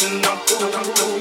Nothing, nothing, nothing.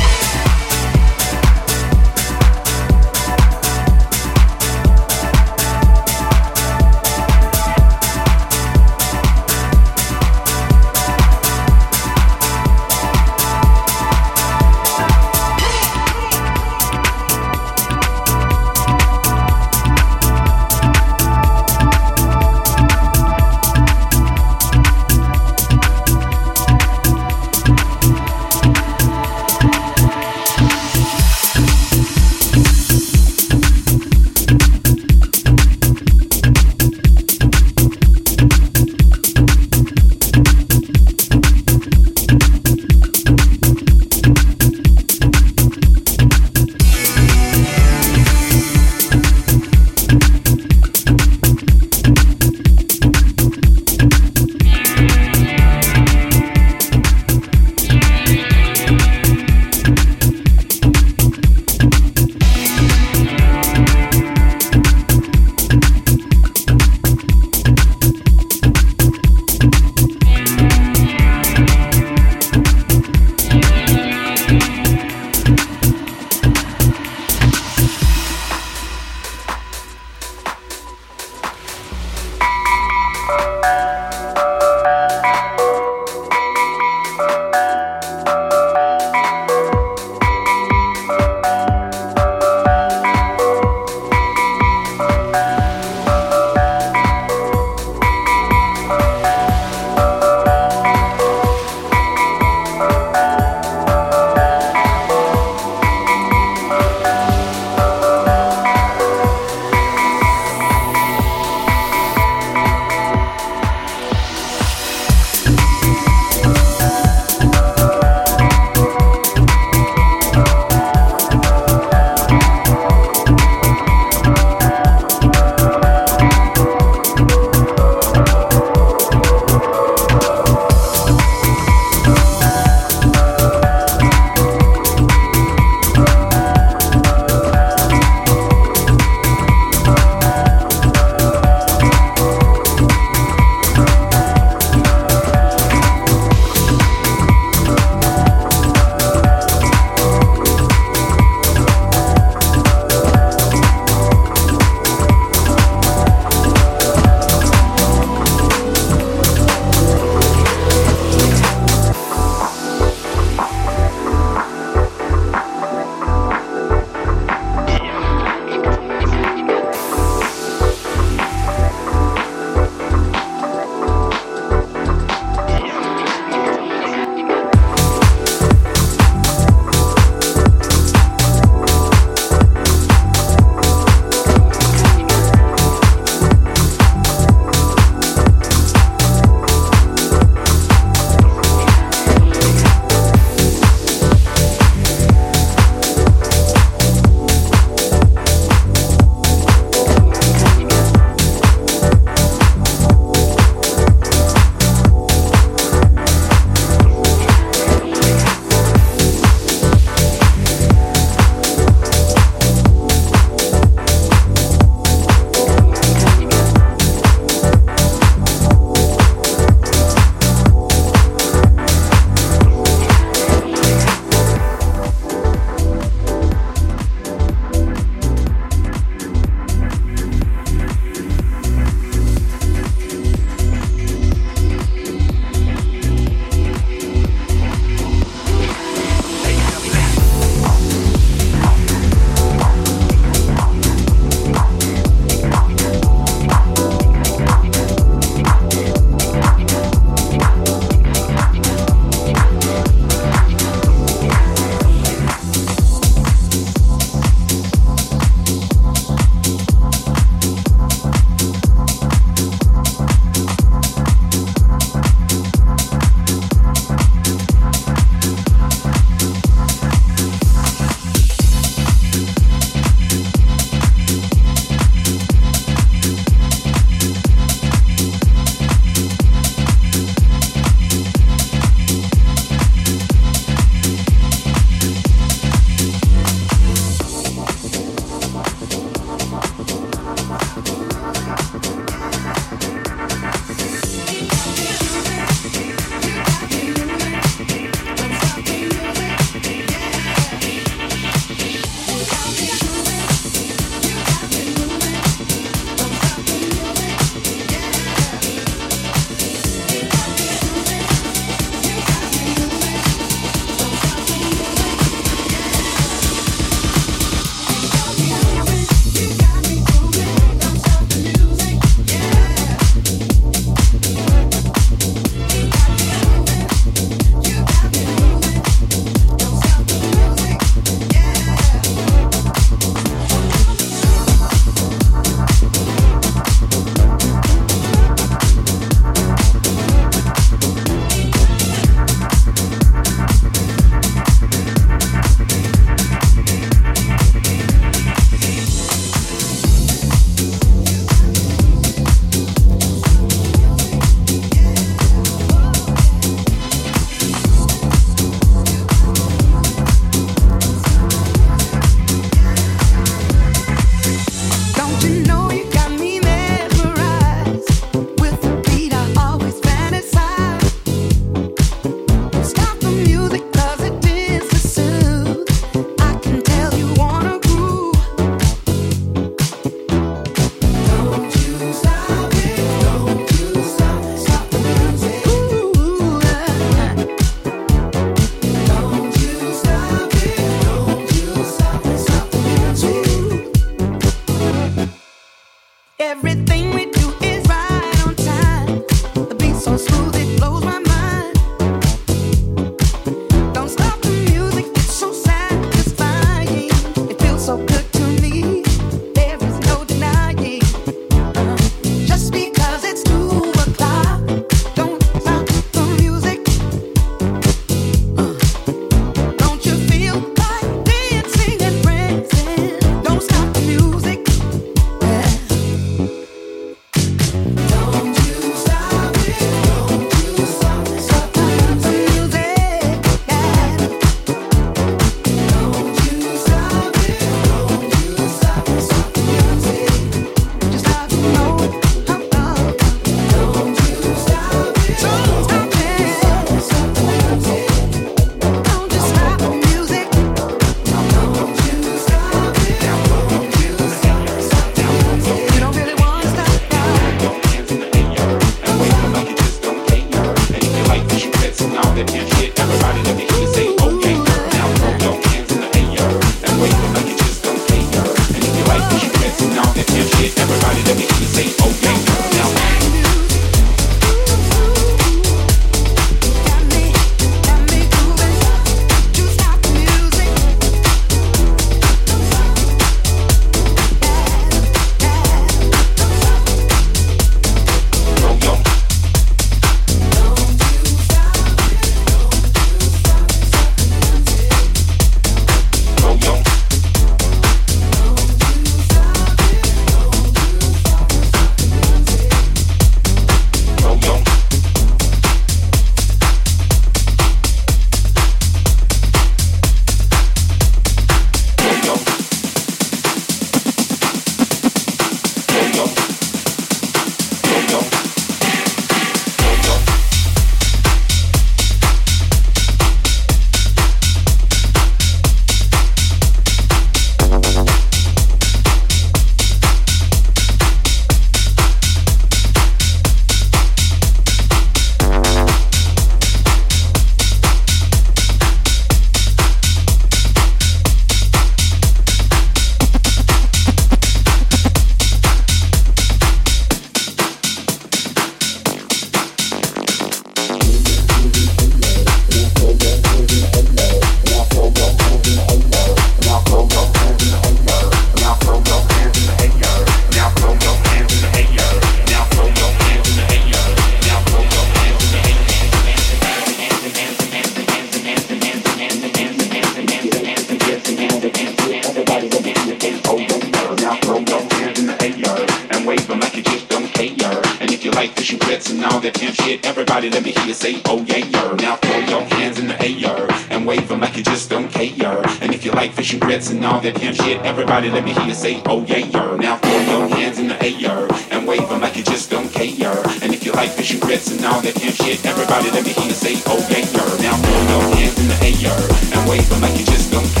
tight cause you wet and all that damn shit. Everybody let me hear you say, oh yeah, yer. Now throw your hands in the air and wave them like you just don't care. And if you like fishy grits and all that damn shit, everybody let me hear you say, oh yeah, yer. Now throw your hands in the air and wave them like you just don't care. And if you like fishy grits and all that damn shit, everybody let me hear you say, oh yeah, yer. Now throw your hands in the air and wave them like you just don't care.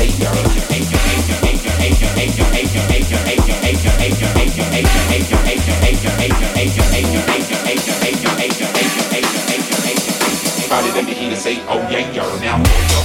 Friday, let me hear you say, oh yeah, girl now.